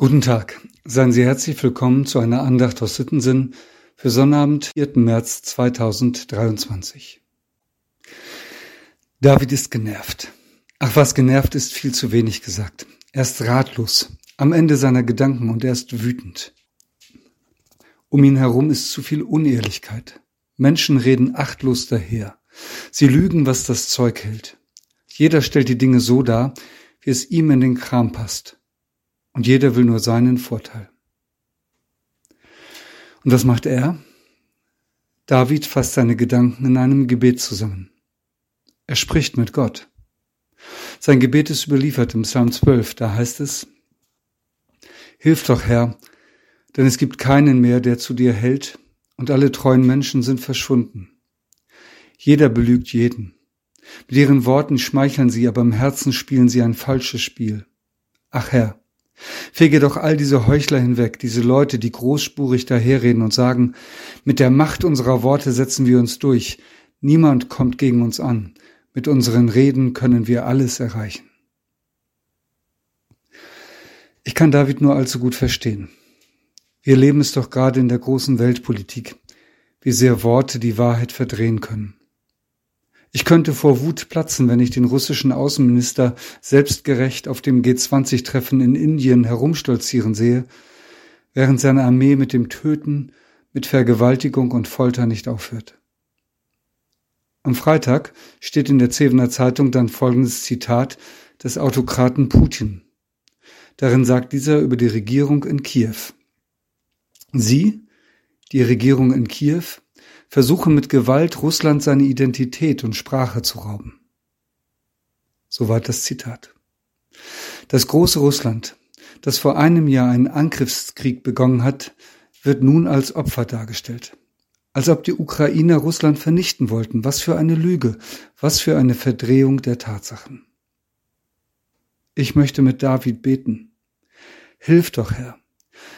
Guten Tag. Seien Sie herzlich willkommen zu einer Andacht aus Sittensinn für Sonnabend, 4. März 2023. David ist genervt. Ach, was genervt ist, viel zu wenig gesagt. Er ist ratlos, am Ende seiner Gedanken und er ist wütend. Um ihn herum ist zu viel Unehrlichkeit. Menschen reden achtlos daher. Sie lügen, was das Zeug hält. Jeder stellt die Dinge so dar, wie es ihm in den Kram passt und jeder will nur seinen Vorteil. Und was macht er? David fasst seine Gedanken in einem Gebet zusammen. Er spricht mit Gott. Sein Gebet ist überliefert im Psalm 12, da heißt es, Hilf doch, Herr, denn es gibt keinen mehr, der zu dir hält, und alle treuen Menschen sind verschwunden. Jeder belügt jeden. Mit ihren Worten schmeicheln sie, aber im Herzen spielen sie ein falsches Spiel. Ach Herr, Fege doch all diese Heuchler hinweg, diese Leute, die großspurig daherreden und sagen, mit der Macht unserer Worte setzen wir uns durch, niemand kommt gegen uns an, mit unseren Reden können wir alles erreichen. Ich kann David nur allzu gut verstehen. Wir leben es doch gerade in der großen Weltpolitik, wie sehr Worte die Wahrheit verdrehen können. Ich könnte vor Wut platzen, wenn ich den russischen Außenminister selbstgerecht auf dem G20-Treffen in Indien herumstolzieren sehe, während seine Armee mit dem Töten, mit Vergewaltigung und Folter nicht aufhört. Am Freitag steht in der Zevener Zeitung dann folgendes Zitat des Autokraten Putin. Darin sagt dieser über die Regierung in Kiew. Sie, die Regierung in Kiew, versuchen mit Gewalt Russland seine Identität und Sprache zu rauben. Soweit das Zitat. Das große Russland, das vor einem Jahr einen Angriffskrieg begonnen hat, wird nun als Opfer dargestellt. Als ob die Ukrainer Russland vernichten wollten. Was für eine Lüge, was für eine Verdrehung der Tatsachen. Ich möchte mit David beten. Hilf doch, Herr.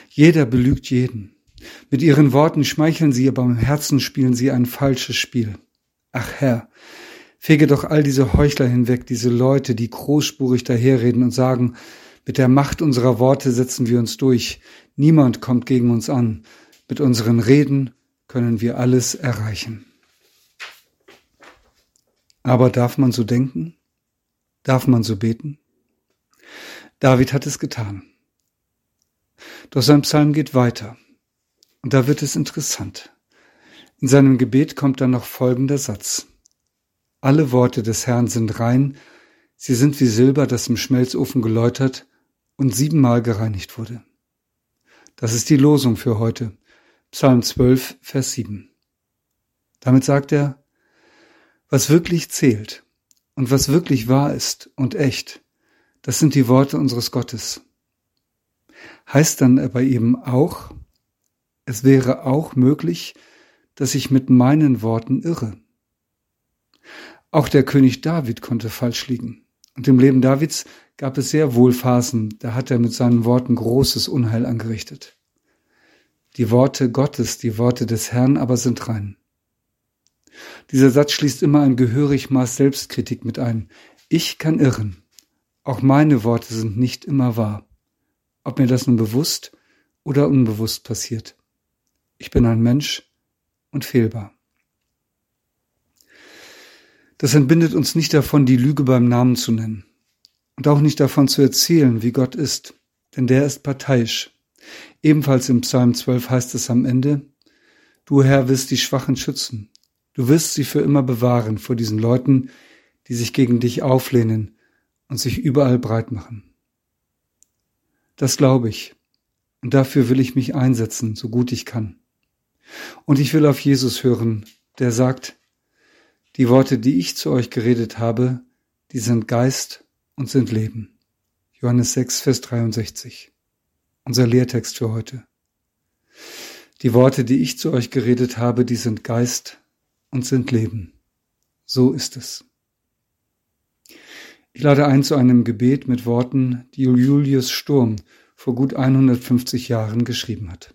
Jeder belügt jeden. Mit ihren Worten schmeicheln sie, aber im Herzen spielen sie ein falsches Spiel. Ach Herr, fege doch all diese Heuchler hinweg, diese Leute, die großspurig daherreden und sagen, mit der Macht unserer Worte setzen wir uns durch, niemand kommt gegen uns an, mit unseren Reden können wir alles erreichen. Aber darf man so denken? Darf man so beten? David hat es getan. Doch sein Psalm geht weiter. Und da wird es interessant. In seinem Gebet kommt dann noch folgender Satz. Alle Worte des Herrn sind rein, sie sind wie Silber, das im Schmelzofen geläutert und siebenmal gereinigt wurde. Das ist die Losung für heute. Psalm 12, Vers 7. Damit sagt er, was wirklich zählt und was wirklich wahr ist und echt, das sind die Worte unseres Gottes. Heißt dann aber eben auch, es wäre auch möglich, dass ich mit meinen Worten irre. Auch der König David konnte falsch liegen. Und im Leben Davids gab es sehr wohl Phasen, da hat er mit seinen Worten großes Unheil angerichtet. Die Worte Gottes, die Worte des Herrn aber sind rein. Dieser Satz schließt immer ein gehörig Maß Selbstkritik mit ein. Ich kann irren. Auch meine Worte sind nicht immer wahr. Ob mir das nun bewusst oder unbewusst passiert. Ich bin ein Mensch und fehlbar. Das entbindet uns nicht davon, die Lüge beim Namen zu nennen und auch nicht davon zu erzählen, wie Gott ist, denn der ist parteiisch. Ebenfalls im Psalm 12 heißt es am Ende, Du Herr wirst die Schwachen schützen, du wirst sie für immer bewahren vor diesen Leuten, die sich gegen dich auflehnen und sich überall breit machen. Das glaube ich, und dafür will ich mich einsetzen, so gut ich kann. Und ich will auf Jesus hören, der sagt, die Worte, die ich zu euch geredet habe, die sind Geist und sind Leben. Johannes 6, Vers 63. Unser Lehrtext für heute. Die Worte, die ich zu euch geredet habe, die sind Geist und sind Leben. So ist es. Ich lade ein zu einem Gebet mit Worten, die Julius Sturm vor gut 150 Jahren geschrieben hat.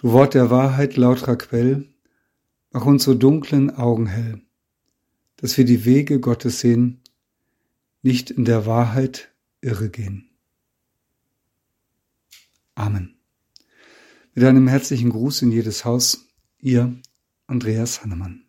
Du Wort der Wahrheit, lauterer Quell, mach uns so dunklen Augen hell, dass wir die Wege Gottes sehen, nicht in der Wahrheit irre gehen. Amen. Mit einem herzlichen Gruß in jedes Haus, ihr Andreas Hannemann.